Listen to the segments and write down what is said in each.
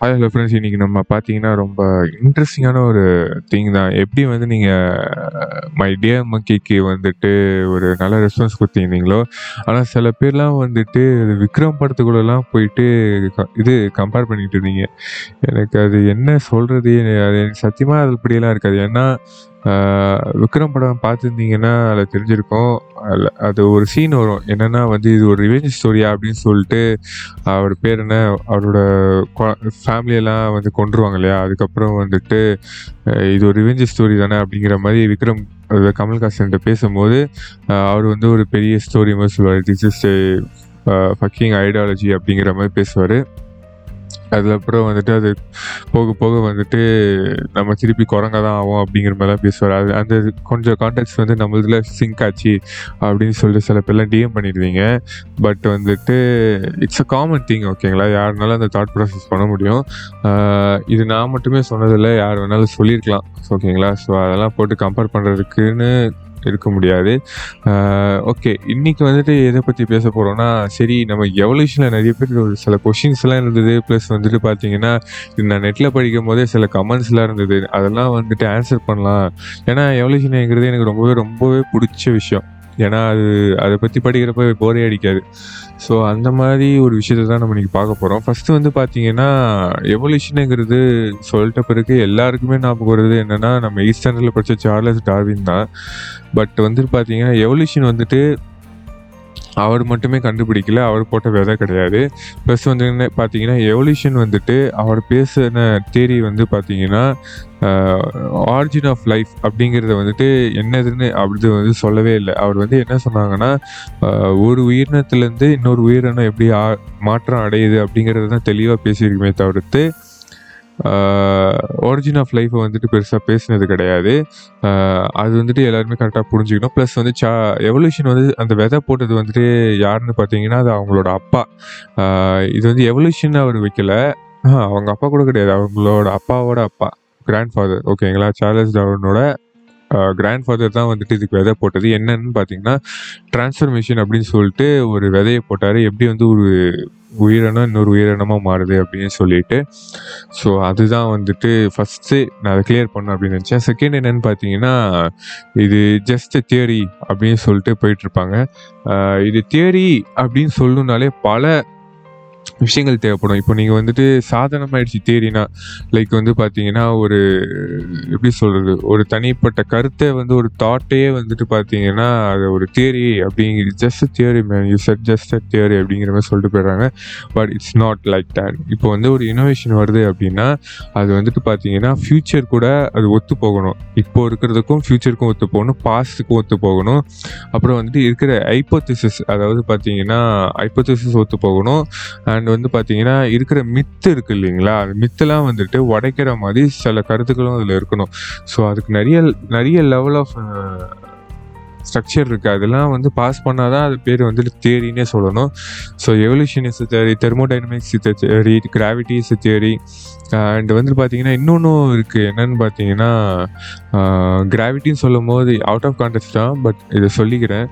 Hi hello friends இன்றைக்கி நம்ம பார்த்தீங்கன்னா ரொம்ப இன்ட்ரெஸ்டிங்கான ஒரு திங் தான். எப்படி வந்து நீங்கள் மை டியர் மங்கிக்கு வந்துட்டு ஒரு நல்ல ரெஸ்பான்ஸ் கொடுத்திருந்தீங்களோ ஆனால் சில பேர்லாம் வந்துட்டு விக்ரம் படத்துக்குள்ளெல்லாம் போயிட்டு க- இது கம்பேர் பண்ணிகிட்டு இருந்தீங்க. எனக்கு அது என்ன சொல்கிறது அது சத்தியமாக அது இப்படியெல்லாம் இருக்காது. ஏன்னா விக்ரம் படம் பார்த்துருந்தீங்கன்னா அதில் தெரிஞ்சிருக்கும். அதில் அது ஒரு சீன் வரும். என்னென்னா வந்து இது ஒரு ரிவெஞ்ச் ஸ்டோரியா அப்படின்னு சொல்லிட்டு அவர் பேர் என்ன அவரோட ஃபேமிலியெல்லாம் வந்து கொண்டுருவாங்க இல்லையா? அதுக்கப்புறம் வந்துட்டு இது ஒரு ரிவெஞ்ச் ஸ்டோரி தானே அப்படிங்கிற மாதிரி விக்ரம் அது கமல்ஹாசன்கிட்ட பேசும்போது அவர் வந்து ஒரு பெரிய ஸ்டோரி மாதிரி சொல்லுவார். திஸ் இஸ் ஃபக்கிங் ஐடியாலஜி அப்படிங்கிற மாதிரி பேசுவார். அதுக்கப்புறம் வந்துட்டு அது போக போக வந்துட்டு நம்ம திருப்பி குரங்கா தான் ஆகும் அப்படிங்கிற மாதிரிலாம் பேசுவார். அது அந்த கொஞ்சம் கான்டெக்ட் வந்து நம்மளதுல சிங்க் ஆச்சு அப்படின்னு சொல்லிட்டு சில பேர்லாம் டிஎம் பண்ணிடுவீங்க. பட் வந்துட்டு இட்ஸ் அ காமன் திங் ஓகேங்களா யாருனாலும் அந்த தாட் ப்ராசஸ் பண்ண முடியும். இது நான் மட்டுமே சொன்னதில்லை. யார் வேணாலும் சொல்லியிருக்கலாம் ஓகேங்களா ஸோ அதெல்லாம் போட்டு கம்பேர் பண்ணுறதுக்குன்னு இருக்க முடியாது. ஓகே இன்றைக்கி வந்துட்டு எதை பற்றி பேச போகிறோன்னா சரி நம்ம எவல்யூஷனில் நிறைய பேர் ஒரு சில கொஷின்ஸ்லாம் இருந்தது. ப்ளஸ் வந்துட்டு பார்த்தீங்கன்னா இது நான் நெட்டில் படிக்கும் போதே சில கமெண்ட்ஸ்லாம் இருந்தது. அதெல்லாம் வந்துட்டு ஆன்சர் பண்ணலாம். ஏன்னா எவல்யூஷனுங்கிறது எனக்கு ரொம்பவே ரொம்பவே பிடிச்ச விஷயம். ஏன்னா அது அதை பற்றி படிக்கிறப்ப போரே அடிக்காது. ஸோ அந்த மாதிரி ஒரு விஷயத்தை தான் நம்ம இன்றைக்கி பார்க்க போகிறோம் ஃபஸ்ட்டு வந்து பார்த்தீங்கன்னா எவல்யூஷனுங்கிறது சொல்லிட்ட பிறகு எல்லாருக்குமே ஞாபகம் வருது என்னென்னா நம்ம ஈஸ்டர்னில் படித்த சார்லஸ் டார்வின் தான். பட் வந்துட்டு பார்த்தீங்கன்னா எவல்யூஷன் வந்துட்டு அவர் மட்டுமே கண்டுபிடிக்கல. அவர் போட்ட விதை கிடையாது. ப்ளஸ் வந்து என்ன பார்த்தீங்கன்னா எவல்யூஷன் வந்துட்டு அவர் பேசின தேரி வந்து பார்த்தீங்கன்னா ஆரிஜின் ஆஃப் லைஃப் அப்படிங்கிறத வந்துட்டு என்னதுன்னு அப்படி வந்து சொல்லவே இல்லை. அவர் வந்து என்ன சொன்னாங்கன்னா ஒரு உயிரினத்துலேருந்து இன்னொரு உயிரினம் எப்படி மாற்றம் அடையுது அப்படிங்கிறது தான் தெளிவாக பேசியிருக்குமே தவிர்த்து ஒரிஜின் ஆஃப் லைஃப்பை வந்துட்டு பெருசாக பேசினது கிடையாது. அது வந்துட்டு எல்லாருமே கரெக்டாக புரிஞ்சுக்கணும். ப்ளஸ் வந்து சா எவல்யூஷன் வந்து அந்த விதை போட்டது வந்துட்டு யாருன்னு பார்த்தீங்கன்னா அது அவங்களோட அப்பா. இது வந்து எவல்யூஷன் அவர் வைக்கல. அவங்க அப்பா கூட கிடையாது. அவங்களோட அப்பாவோட அப்பா. கிராண்ட் ஃபாதர் ஓகேங்களா சார்லஸ் டார்வினோட கிராண்ட் ஃபாதர் தான் வந்துட்டு இதுக்கு விதை போட்டது. என்னன்னு பார்த்தீங்கன்னா டிரான்ஸ்ஃபர்மேஷன் அப்படின்னு சொல்லிட்டு ஒரு விதையை போட்டார். எப்படி வந்து ஒரு உயிரினம் இன்னொரு உயிரினமாக மாறுது அப்படின்னு சொல்லிட்டு. ஸோ அதுதான் வந்துட்டு ஃபஸ்ட்டு நான் அதை கிளியர் பண்ணேன் அப்படின்னு நினச்சேன். செகண்ட் என்னன்னு பார்த்தீங்கன்னா இது ஜஸ்ட் தியரி அப்படின்னு சொல்லிட்டு போயிட்டுருப்பாங்க இது தியரி அப்படின்னு சொல்லணுன்னாலே பல விஷயங்கள் தேவைப்படும். இப்போ நீங்கள் வந்துட்டு சாதனமாயிடுச்சு தேரினா லைக் வந்து பார்த்தீங்கன்னா ஒரு எப்படி சொல்கிறது ஒரு தனிப்பட்ட கருத்தை வந்து ஒரு தாட்டையே வந்துட்டு பார்த்தீங்கன்னா அது ஒரு தியரி அப்படிங்கிற just theory man you said just a theory அப்படிங்கிற மாதிரி சொல்லிட்டு போயிடுறாங்க. But it's not like that. இப்போ வந்து ஒரு இனோவேஷன் வருது அப்படின்னா அது வந்துட்டு பார்த்தீங்கன்னா ஃப்யூச்சர் கூட அது ஒத்து போகணும். இப்போ இருக்கிறதுக்கும் ஃப்யூச்சருக்கும் ஒத்து போகணும். பாஸ்ட்டுக்கும் ஒத்து போகணும். அப்புறம் வந்துட்டு இருக்கிற ஐப்போதிசிஸ் அதாவது பார்த்தீங்கன்னா ஐப்போதிசிஸ் ஒத்து போகணும். அண்ட் வந்து பார்த்தீங்கன்னா இருக்கிற மித்து இருக்கு இல்லைங்களா? அந்த மித்தெல்லாம் வந்துட்டு உடைக்கிற மாதிரி சில கருத்துக்களும் அதில் இருக்கணும். ஸோ அதுக்கு நிறைய நிறைய லெவல் ஆஃப் ஸ்ட்ரக்சர் இருக்குது அதெல்லாம் வந்து பாஸ் பண்ணால் தான் அது பேர் வந்துட்டு தேரின்னே சொல்லணும். So evolution theory thermodynamics theory gravities theory and வந்து பார்த்தீங்கன்னா இன்னொன்று இருக்குது என்னன்னு பார்த்தீங்கன்னா கிராவிட்டின்னு சொல்லும் போது அவுட் ஆஃப் கான்டெக்ட் தான் பட் இதை சொல்லிக்கிறேன்.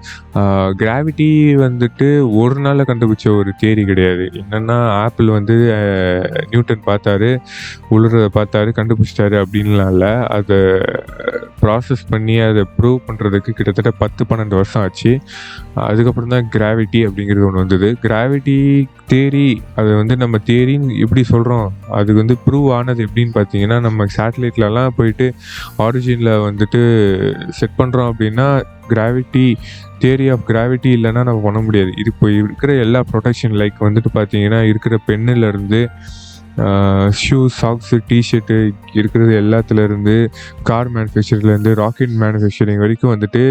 கிராவிட்டி வந்துட்டு ஒரு நாளில் கண்டுபிடிச்ச ஒரு தேரி கிடையாது. என்னென்னா ஆப்பிள் வந்து நியூட்டன் பார்த்தாரு உழுறதை பார்த்தாரு கண்டுபிடிச்சிட்டாரு அப்படின்லாம் இல்லை அதை ப்ராசஸ் பண்ணி அதை ப்ரூவ் பண்ணுறதுக்கு கிட்டத்தட்ட பத்து பன்னெண்டு வருஷம் ஆச்சு. அதுக்கப்புறம் தான் கிராவிட்டி அப்படிங்கிறது ஒன்று வந்தது. கிராவிட்டி தேரி அதை வந்து நம்ம தேரின்னு எப்படி சொல்கிறோம் அது வந்து ப்ரூவ் ஆனது எப்படின்னு பார்த்தீங்கன்னா நம்ம சேட்டலைட்லலாம் போயிட்டு ஆரிஜினில் வந்துட்டு செட் பண்ணுறோம் அப்படின்னா கிராவிட்டி தேரி ஆஃப் கிராவிட்டி இல்லைன்னா நம்ம பண்ண முடியாது. இது இப்போ இருக்கிற எல்லா ப்ரொடெக்ஷன் லைக் வந்துட்டு பார்த்தீங்கன்னா இருக்கிற பென்னிலேருந்து ஷூ சாக்ஸு டிஷர்ட்டு இருக்கிறது எல்லாத்துலேருந்து கார் மேனுஃபேக்சரிங்லேருந்து ராக்கெட் மேனுஃபேக்சரிங் வரைக்கும் வந்துட்டு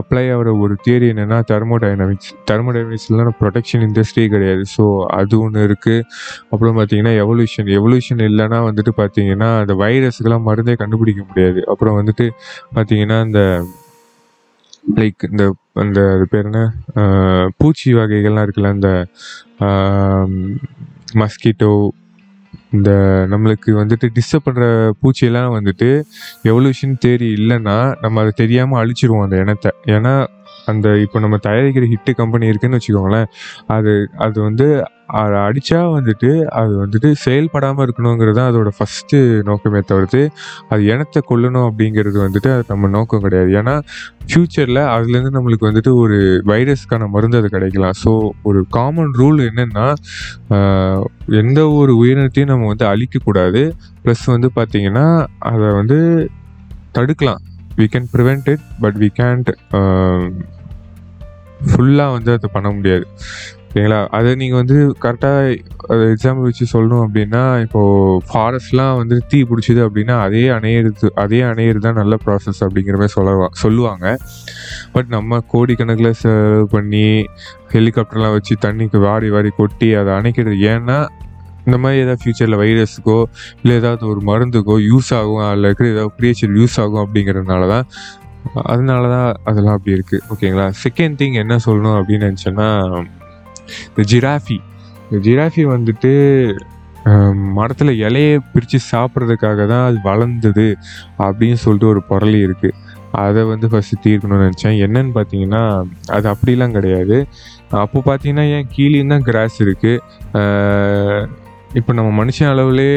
அப்ளை ஆகிற ஒரு தியரி என்னென்னா தெர்மோடைனமிக்ஸ் தெர்மோடைனமிக்ஸ்லாம் ப்ரொடெக்ஷன் இண்டஸ்ட்ரியே கிடையாது. ஸோ அது ஒன்று இருக்குது அப்புறம் பார்த்தீங்கன்னா எவல்யூஷன் எவல்யூஷன் இல்லைன்னா வந்துட்டு பார்த்தீங்கன்னா அந்த வைரஸுக்கெல்லாம் மருந்தே கண்டுபிடிக்க முடியாது. அப்புறம் வந்துட்டு பார்த்தீங்கன்னா இந்த லைக் இந்த அந்த அது பேர் என்ன? பூச்சி வகைகள்லாம் இருக்குல்ல இந்த மஸ்கிட்டோ இந்த நம்மளுக்கு வந்துட்டு டிஸ்டர்ப் பண்ணுற பூச்சியெல்லாம் வந்துட்டு எவல்யூஷன் தேரி இல்லைன்னா நம்ம அதை தெரியாமல் அழிச்சிருவோம் அந்த இனத்தை. ஏன்னா அந்த இப்போ நம்ம தயாரிக்கிற ஹிட்டு கம்பெனி இருக்குன்னு வச்சுக்கோங்களேன். அது அது வந்து அதை அடித்தா வந்துட்டு அது வந்துட்டு செயல்படாமல் இருக்கணுங்கிறது தான் அதோட ஃபஸ்ட்டு நோக்கமே தவிர்த்து அது இனத்தை கொல்லணும் அப்படிங்கிறது வந்துட்டு அது நம்ம நோக்கம் கிடையாது. ஏன்னா ஃப்யூச்சரில் அதுலேருந்து நம்மளுக்கு வந்துட்டு ஒரு வைரஸ்க்கான மருந்து அது கிடைக்கலாம். ஸோ ஒரு காமன் ரூல் என்னென்னா எந்த ஒரு உயிரினத்தையும் நம்ம வந்து அழிக்கக்கூடாது. ப்ளஸ் வந்து பார்த்திங்கன்னா அதை வந்து தடுக்கலாம். We can prevent it but we can't ஃபுல்லாக வந்து அதை பண்ண முடியாது. ஓகேங்களா அதை நீங்கள் வந்து கரெக்டாக அதை எக்ஸாம்பிள் வச்சு சொல்லணும் அப்படின்னா இப்போது ஃபாரஸ்ட்லாம் வந்து தீ பிடிச்சிது அப்படின்னா அதே அணையிறது அதே அணையிறது தான் நல்ல ப்ராசஸ் அப்படிங்கிற மாதிரி சொல்லவா சொல்லுவாங்க. பட் நம்ம கோடிக்கணக்கில் செலவு பண்ணி ஹெலிகாப்டர்லாம் வச்சு தண்ணிக்கு வாரி வாரி கொட்டி அதை அணைக்கிறது ஏன்னா இந்த மாதிரி ஏதாவது ஃப்யூச்சரில் வைரஸுக்கோ இல்லை ஏதாவது ஒரு மருந்துக்கோ யூஸ் ஆகும் அதில் இருக்கிற ஏதாவது கிரியேச்சர் யூஸ் ஆகும் அப்படிங்கிறதுனால தான் அதனால தான் அதெல்லாம் அப்படி இருக்குது ஓகேங்களா செகண்ட் திங் என்ன சொல்லணும் அப்படின்னு நினச்சேன்னா இந்த ஜிராஃபி இந்த ஜிராஃபி வந்துட்டு மரத்தில் இலையை பிரித்து சாப்பிட்றதுக்காக தான் அது வளர்ந்தது அப்படின்னு சொல்லிட்டு ஒரு பொருளி இருக்குது அதை வந்து ஃபஸ்ட்டு தீர்க்கணும்னு நினச்சேன். என்னன்னு பார்த்தீங்கன்னா அது அப்படிலாம் கிடையாது. அப்போ பார்த்தீங்கன்னா ஏன் கீழேயும் தான் கிராஸ் இருக்குது இப்போ நம்ம மனுஷன் அளவுலே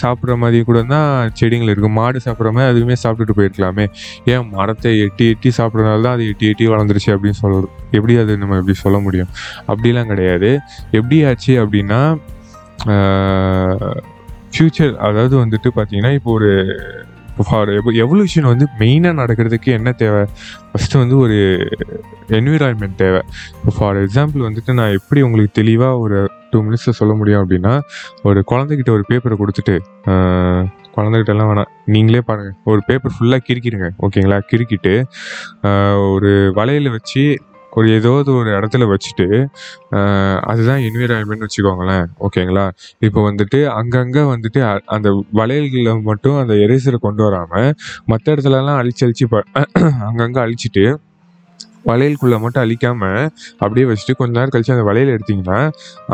சாப்பிட்ற மாதிரி கூட தான் செடிகள் இருக்குது மாடு சாப்பிட்ற மாதிரி அதுவுமே சாப்பிட்டுட்டு போயிருக்கலாமே. ஏன் மரத்தை எட்டி எட்டி சாப்பிட்றதுனால தான் அது எட்டி எட்டி வளர்ந்துருச்சு அப்படின்னு சொல்கிறது எப்படி அது நம்ம எப்படி சொல்ல முடியும்? அப்படிலாம் கிடையாது. எப்படி ஆச்சு அப்படின்னா ஃப்யூச்சர் அதாவது வந்துட்டு பார்த்தீங்கன்னா இப்போ ஒரு ஃபார் எவல்யூஷன் வந்து மெயினாக நடக்கிறதுக்கு என்ன தேவை? ஃபஸ்ட்டு வந்து ஒரு என்விரான்மெண்ட் தேவை. இப்போ ஃபார் எக்ஸாம்பிள் வந்துட்டு நான் எப்படி உங்களுக்கு தெளிவாக ஒரு டூ மினிட்ஸில் சொல்ல முடியும் அப்படின்னா ஒரு குழந்தைகிட்ட ஒரு பேப்பரை கொடுத்துட்டு குழந்தைகிட்டலாம் வேணாம். நீங்களே பாருங்கள் ஒரு பேப்பர் ஃபுல்லாக கிறுக்கிடுங்க. ஓகேங்களா கிறுக்கிட்டு ஒரு வலையில் வச்சு ஒரு ஏதாவது ஒரு இடத்துல வச்சுட்டு அதுதான் என்விரான்மெண்ட் வச்சுக்கோங்களேன். ஓகேங்களா? இப்போ வந்துட்டு அங்கங்கே வந்துட்டு அந்த வளையல்களில் மட்டும் அந்த எரேசரை கொண்டு வராமல் மற்ற இடத்துலலாம் அழிச்சு அழிச்சு அங்கங்கே அழிச்சிட்டு வளையலுக்குள்ளே மட்டும் அழிக்காமல் அப்படியே வச்சுட்டு கொஞ்ச நேரம் கழிச்சு அந்த வளையல் எடுத்திங்கன்னா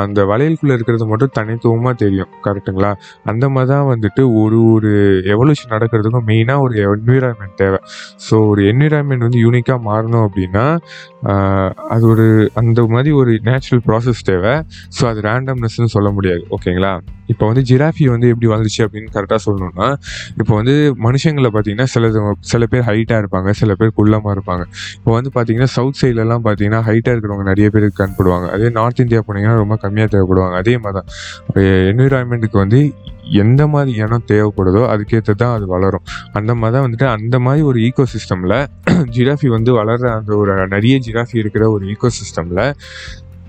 அந்த வளையலுக்குள்ளே இருக்கிறது மட்டும் தனித்துவமாக தெரியும். கரெக்டுங்களா அந்த மாதிரி தான் வந்துட்டு ஒரு ஒரு எவல்யூஷன் நடக்கிறதுக்கும் மெயினாக ஒரு என்விரான்மெண்ட் தேவை. ஸோ ஒரு என்விரான்மெண்ட் வந்து யூனிக்காக மாறணும் அப்படின்னா அது ஒரு அந்த மாதிரி ஒரு நேச்சுரல் ப்ராசஸ் தேவை. ஸோ அது ரேண்டம்னஸ்ன்னு சொல்ல முடியாது. ஓகேங்களா இப்போ வந்து ஜிராஃபி வந்து எப்படி வளர்ந்துச்சு அப்படின்னு கரெக்டாக சொல்லணும்னா இப்போ வந்து மனுஷங்களை பார்த்தீங்கன்னா சில சில பேர் ஹைட்டாக இருப்பாங்க சில பேர் குள்ளமாக இருப்பாங்க. இப்போ வந்து பார்த்தீங்கன்னா சவுத் சைட்லலாம் பார்த்தீங்கன்னா ஹைட்டாக இருக்கிறவங்க நிறைய பேருக்கு கண்படுவாங்க அதே நார்த் இந்தியா போனீங்கன்னா ரொம்ப கம்மியாக தேவைப்படுவாங்க. அதே மாதிரி தான் என்விரான்மெண்ட்டுக்கு வந்து எந்த மாதிரி இனம் தேவைப்படுதோ அதுக்கேற்ற தான் அது வளரும். அந்த மாதிரி தான் வந்துட்டு அந்த மாதிரி ஒரு ஈகோ சிஸ்டமில் ஜிராஃபி வந்து வளர்கிற அந்த ஒரு நிறைய ஜிராஃபி இருக்கிற ஒரு ஈகோ சிஸ்டமில்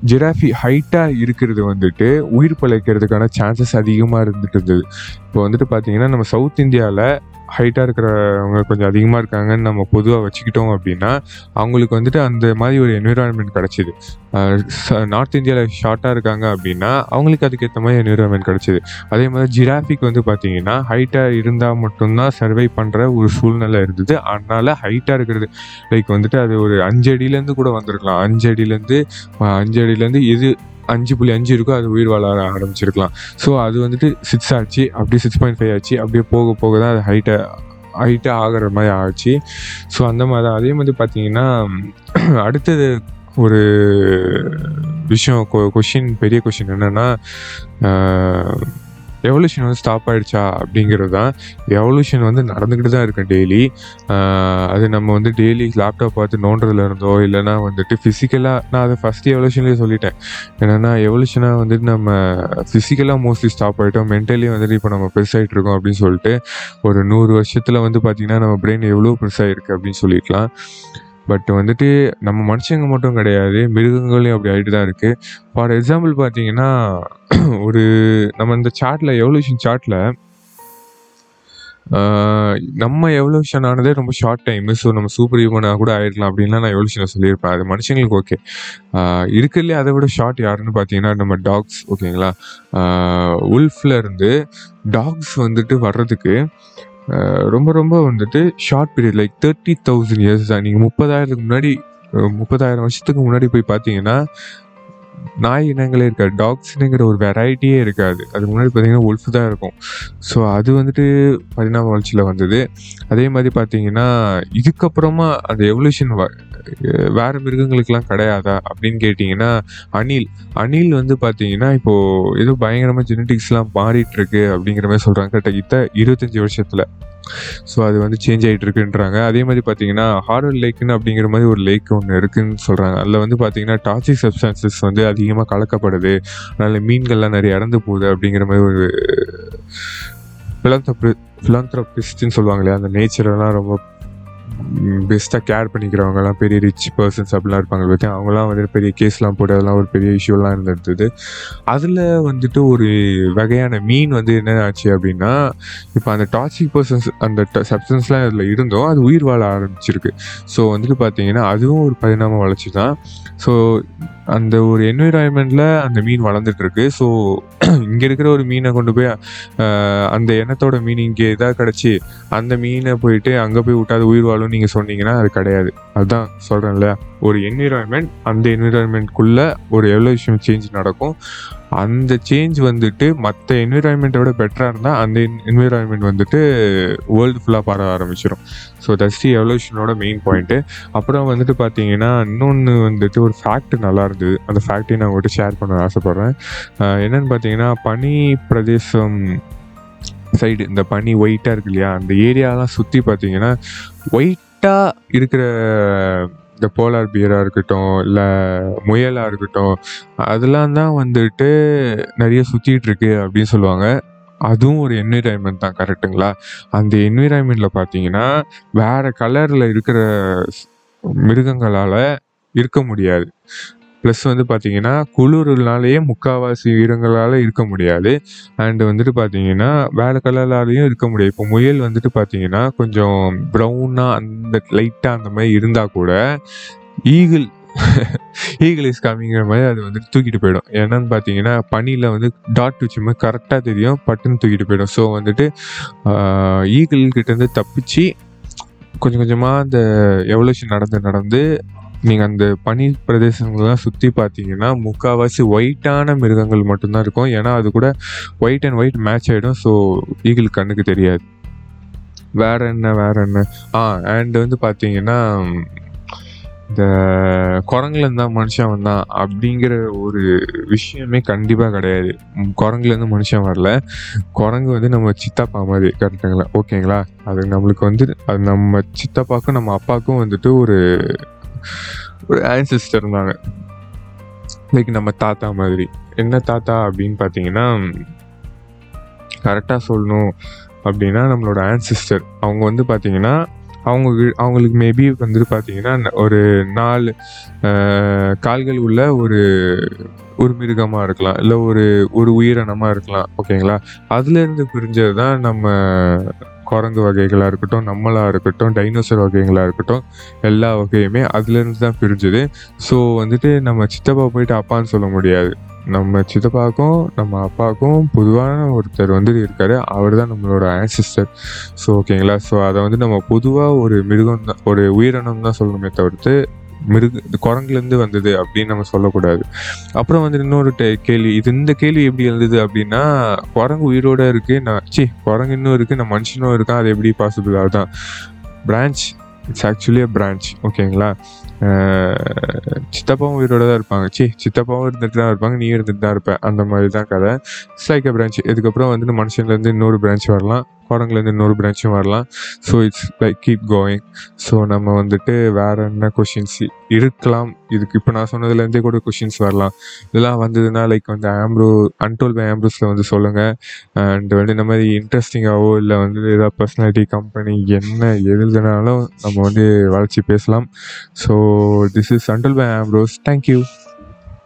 ஜிராஃபி ஹைட்டாக இருக்கிறது வந்துட்டு உயிர் பிழைக்கிறதுக்கான சான்சஸ் அதிகமாக இருந்துட்டு இருந்தது. இப்போ வந்துட்டு பார்த்தீங்கன்னா நம்ம சவுத் இந்தியாவில் ஹைட்டாக இருக்கிறவங்க கொஞ்சம் அதிகமாக இருக்காங்கன்னு நம்ம பொதுவாக வச்சுக்கிட்டோம் அப்படின்னா அவங்களுக்கு வந்துட்டு அந்த மாதிரி ஒரு என்விரான்மெண்ட் கிடச்சிது. நார்த் இந்தியாவில் ஷார்ட்டாக இருக்காங்க அப்படின்னா அவங்களுக்கு அதுக்கேற்ற மாதிரி என்விரான்மெண்ட் கிடச்சிது. அதே மாதிரி ஜிராஃபிக் வந்து பார்த்தீங்கன்னா ஹைட்டாக இருந்தால் மட்டும்தான் சர்வை பண்ணுற ஒரு சூழ்நிலை இருந்தது. அதனால் ஹைட்டாக இருக்கிறது லைக் வந்துட்டு அது ஒரு அஞ்சு அடியிலேருந்து கூட வந்திருக்கலாம். அஞ்சு அடியிலேருந்து அஞ்சு அடியிலேருந்து எது அஞ்சு புள்ளி அஞ்சு இருக்கோ அது உயிர் வாழ ஆரம்பிச்சிருக்கலாம். ஸோ அது வந்துட்டு சிக்ஸ் ஆச்சு அப்படியே சிக்ஸ் பாயிண்ட் ஃபைவ் ஆச்சு அப்படியே போக போக தான் அது ஹைட்டை ஹைட்டாக ஆகிற மாதிரி ஆச்சு. ஸோ அந்த மாதிரி தான். அதே மாதிரி பார்த்தீங்கன்னா அடுத்தது ஒரு விஷயம் கொஷின் பெரிய கொஷின் என்னென்னா எவல்யூஷன் வந்து ஸ்டாப் ஆகிடுச்சா அப்படிங்கிறது தான் எவல்யூஷன் வந்து நடந்துக்கிட்டு தான் இருக்கும் டெய்லி அது நம்ம வந்து டெய்லி லேப்டாப் பார்த்து நோண்டுறதுல இருந்தோ இல்லைனா வந்துட்டு ஃபிசிக்கலாக நான் அதை ஃபஸ்ட் எவல்யூஷன்லேயே சொல்லிட்டேன். என்னென்னா எவல்யூஷனாக வந்துட்டு நம்ம ஃபிசிக்கலாக மோஸ்ட்லி ஸ்டாப் ஆகிட்டோம் மென்டலி வந்துட்டு இப்போ நம்ம பெருசாகிட்டு இருக்கோம் அப்படின்னு சொல்லிட்டு ஒரு நூறு வருஷத்தில் வந்து பார்த்திங்கன்னா நம்ம பிரெயின் எவ்வளோ பெருசாகிருக்கு அப்படின்னு சொல்லிக்கலாம் பட் வந்துட்டு நம்ம மனுஷங்க மட்டும் கிடையாது மிருகங்களையும் அப்படி ஆகிட்டு தான் இருக்குது ஃபார் எக்ஸாம்பிள் பார்த்தீங்கன்னா ஒரு நம்ம இந்த சார்ட்டில் எவல்யூஷன் சார்ட்டில் நம்ம எவல்யூஷன் ஆனதே ரொம்ப ஷார்ட் டைம் ஸோ நம்ம சூப்பர் ஹியூமனாக கூட ஆகிடலாம் அப்படின்லாம் நான் எவல்யூஷனை சொல்லியிருப்பேன். அது மனுஷங்களுக்கு ஓகே இருக்கிறதுலே அதை விட ஷார்ட் யாருன்னு பார்த்தீங்கன்னா நம்ம டாக்ஸ் ஓகேங்களா உல்ஃபில் இருந்து டாக்ஸ் வந்துட்டு வர்றதுக்கு ரொம்ப ரொம்ப வந்துட்டு short period like thirty thousand years தான் நீங்கள் முப்பதாயிரத்துக்கு முன்னாடி முப்பதாயிரம் வருஷத்துக்கு முன்னாடி போய் பார்த்தீங்கன்னா நாய் இனங்களே இருக்காது டாக்ஸ்னுங்கிற ஒரு வெரைட்டியே இருக்காது. அதுக்கு முன்னாடி பார்த்தீங்கன்னா உல்ஃப் தான் இருக்கும். ஸோ அது வந்துட்டு பரிணாம வளர்ச்சியில் வந்தது. அதே மாதிரி பார்த்தீங்கன்னா இதுக்கப்புறமா அந்த எவல்யூஷன் அஹ் வேறு மிருகங்களுக்கெல்லாம் கிடையாதா அப்படின்னு கேட்டிங்கன்னா அணில் அணில் வந்து பார்த்தீங்கன்னா இப்போது ஏதோ பயங்கரமாக ஜெனட்டிக்ஸ்லாம் மாறிட்டுருக்கு அப்படிங்கிற மாதிரி சொல்கிறாங்க கிட்டத்தட்ட இருபத்தஞ்சி வருஷத்தில். ஸோ அது வந்து சேஞ்ச் ஆகிட்டு இருக்குன்றாங்க அதே மாதிரி பார்த்தீங்கன்னா ஹார்வல் லேக்குன்னு அப்படிங்கிற மாதிரி ஒரு லேக் ஒன்று இருக்குதுன்னு சொல்கிறாங்க அதில் வந்து பார்த்தீங்கன்னா டாக்ஸிக் சப்ஸ்டான்சஸ் வந்து அதிகமாக கலக்கப்படுது. அதனால் மீன்கள்லாம் நிறைய இறந்து போகுது அப்படிங்கிற மாதிரி ஒரு பிலந்தப்ரி பிலாந்த்ரபிஸ்ட்னு சொல்லுவாங்க இல்லையா? அந்த நேச்சரெல்லாம் ரொம்ப பெஸ்ட்டாக கேர் பண்ணிக்கிறவங்கலாம் பெரிய ரிச் பர்சன்ஸ் அப்படிலாம் இருப்பாங்க பற்றி அவங்களாம் வந்துட்டு பெரிய கேஸ்லாம் போட்டு அதெல்லாம் ஒரு பெரிய இஷ்யூலாம் இருந்துருந்தது. அதில் வந்துட்டு ஒரு வகையான மீன் வந்து என்ன ஆச்சு அப்படின்னா இப்போ அந்த டாக்ஸிக் பர்சன்ஸ் அந்த சப்ஸ்டன்ஸ்லாம் அதில் இருந்தோம் அது உயிர் வாழ ஆரம்பிச்சிருக்கு. ஸோ வந்துட்டு பார்த்தீங்கன்னா அதுவும் ஒரு பரிணாம வளர்ச்சி தான். ஸோ அந்த ஒரு என்விரான்மெண்ட்டில் அந்த மீன் வளர்ந்துட்டு இருக்கு ஸோ இங்கே இருக்கிற ஒரு மீனை கொண்டு போய் அந்த எண்ணத்தோட மீன் இங்கே இதாக கிடச்சி அந்த மீனை போயிட்டு அங்கே போய் விட்டா அது உயிர் வாழும் நீங்கள் சொன்னீங்கன்னா அது கிடையாது. அதுதான் சொல்கிறேன்ல ஒரு என்விரான்மெண்ட் அந்த என்விரான்மெண்ட்குள்ளே ஒரு எவ்வளோ விஷயம் சேஞ்ச் நடக்கும். அந்த சேஞ்ச் வந்துட்டு மற்ற என்விரான்மெண்ட்டை விட பெட்டராக இருந்தால் அந்த என்விரான்மெண்ட் வந்துட்டு வேர்ல்டு ஃபுல்லாக பரவ ஆரம்பிச்சிடும் ஸோ தட்ஸ் எவல்யூஷனோட மெயின் பாயிண்ட்டு அப்புறம் வந்துட்டு பார்த்தீங்கன்னா இன்னொன்று வந்துட்டு ஒரு ஃபேக்ட் நல்லா இருந்தது. அந்த ஃபேக்ட்டையும் நான் உங்கள்கிட்ட ஷேர் பண்ண ஆசைப்பட்றேன். என்னென்னு பார்த்தீங்கன்னா பனி பிரதேசம் சைடு இந்த பனி ஒயிட்டாக இருக்கு இல்லையா? அந்த ஏரியாலாம் சுற்றி பார்த்தீங்கன்னா ஒயிட்டாக இருக்கிற இந்த போலார் பியராக இருக்கட்டும் இல்லை முயலாக இருக்கட்டும் அதெல்லாம் தான் வந்துட்டு நிறைய சுற்றிட்டு இருக்கு அப்படின்னு சொல்லுவாங்க. அதுவும் ஒரு என்விரான்மெண்ட் தான் கரெக்டுங்களா அந்த என்விரான்மெண்ட்டில் பார்த்தீங்கன்னா வேறு கலரில் இருக்கிற மிருகங்களால் இருக்க முடியாது. ப்ளஸ் வந்து பார்த்தீங்கன்னா குளிர்னாலேயே முக்கால்வாசி உயிரங்களால் இருக்க முடியாது. அண்டு வந்துட்டு பார்த்தீங்கன்னா வேறு கலர்லாலையும் இருக்க முடியாது. இப்போ முயல் வந்துட்டு பார்த்தீங்கன்னா கொஞ்சம் ப்ரௌனாக அந்த லைட்டாக அந்த மாதிரி இருந்தால் கூட ஈகிள் ஈகிள் இஸ் கம்மிங்கிற மாதிரி அது வந்து தூக்கிட்டு போயிடும். என்னன்னு பார்த்தீங்கன்னா பனியில் வந்து டாட் வச்சுமே கரெக்டாக தெரியும் பட்டுன்னு தூக்கிட்டு போயிடும். ஸோ வந்துட்டு ஈகிள் கிட்டேருந்து தப்பிச்சு கொஞ்சம் கொஞ்சமாக அந்த எவல்யூஷன் நடந்து நடந்து நீங்கள் அந்த பனி பிரதேசங்கள்லாம் சுற்றி பார்த்தீங்கன்னா முக்கால்வாசி ஒயிட்டான மிருகங்கள் மட்டும்தான் இருக்கும். ஏன்னா அது கூட ஒயிட் அண்ட் ஒயிட் மேட்ச் ஆகிடும் ஸோ ஈகிள் கண்ணுக்கு தெரியாது. வேற என்ன வேற என்ன? ஆ அண்ட் வந்து பார்த்தீங்கன்னா இந்த குரங்குலேருந்து தான் மனுஷன் வந்தான் அப்படிங்கிற ஒரு விஷயமே கண்டிப்பாக கிடையாது. குரங்குலேருந்து மனுஷன் வரல. குரங்கு வந்து நம்ம சித்தப்பா மாதிரி கரெக்டுங்களா ஓகேங்களா அது நம்மளுக்கு வந்து அது நம்ம சித்தப்பாக்கும் நம்ம அப்பாவுக்கும் வந்துட்டு ஒரு ஒரு ஆன்சிஸ்டர் இருந்தாங்க லைக் நம்ம தாத்தா மாதிரி. என்ன தாத்தா அப்படின்னு பார்த்தீங்கன்னா கரெக்டாக சொல்லணும் அப்படின்னா நம்மளோட ஆன்சிஸ்டர் அவங்க வந்து பார்த்தீங்கன்னா அவங்க அவங்களுக்கு மேபி வந்துட்டு பார்த்தீங்கன்னா ஒரு நாலு கால்கள் உள்ள ஒரு ஒரு மிருகமாக இருக்கலாம். இல்லை ஒரு ஒரு உயிரினமாக இருக்கலாம். ஓகேங்களா அதுலேருந்து பிரிஞ்சது தான் நம்ம குரங்கு வகைகளாக இருக்கட்டும் நம்மளாக இருக்கட்டும் டைனோசர் வகைகளாக இருக்கட்டும் எல்லா வகையுமே அதுலேருந்து தான் பிரிஞ்சுது. ஸோ வந்துட்டு நம்ம சித்தப்பா போயிட்டு அப்பான்னு சொல்ல முடியாது. நம்ம சித்தப்பாவுக்கும் நம்ம அப்பாவுக்கும் பொதுவான ஒருத்தர் வந்து இருக்காரு. அவர் தான் நம்மளோட ஆன்சிஸ்டர் ஸோ ஓகேங்களா ஸோ அதை வந்து நம்ம பொதுவாக ஒரு மிருகம் தான் ஒரு உயிரினம் தான் சொல்லணுமே தவிர்த்து மிருக குரங்குலேருந்து வந்தது அப்படின்னு நம்ம சொல்லக்கூடாது. அப்புறம் வந்து இன்னொரு டே- கேள்வி இது இந்த கேள்வி எப்படி இருந்தது அப்படின்னா குரங்கு உயிரோட இருக்குது நான் சி குரங்கு இன்னும் இருக்குது நான் மனுஷனும் இருக்கான் அது எப்படி பாசிபிள் அதுதான் branch it's actually a branch ஓகேங்களா சித்தப்பாவும் உயிரோட தான் இருப்பாங்க. சி சித்தப்பாவும் இருந்துட்டு தான் இருப்பாங்க. நீ இருந்துட்டு தான் இருப்பேன் அந்த மாதிரி தான் கதை. இட்ஸ் லைக் அ பிரான்ச் இதுக்கப்புறம் வந்துட்டு மனுஷன்லேருந்து இன்னொரு பிரான்ச் வரலாம். குரங்குலேருந்து இன்னொரு பிரான்ச்சும் வரலாம். So it's like keep going so நம்ம வந்துட்டு வேறு என்ன கொஷின்ஸ் இருக்கலாம். இதுக்கு இப்போ நான் சொன்னதுலேருந்தே கூட கொஷின்ஸ் வரலாம். இதெல்லாம் வந்ததுன்னா லைக் வந்து ஆம்ப்ரோ அன்டோல் பை ஆம்ப்ரோஸில் வந்து சொல்லுங்கள் அண்ட் வந்து இந்த மாதிரி இன்ட்ரெஸ்டிங்காகவோ இல்லை வந்து ஏதாவது பர்சனாலிட்டி கம்பெனி என்ன எழுதுனாலும் நம்ம வந்து வளர்ச்சி பேசலாம். So this is untold by Ambrose thank you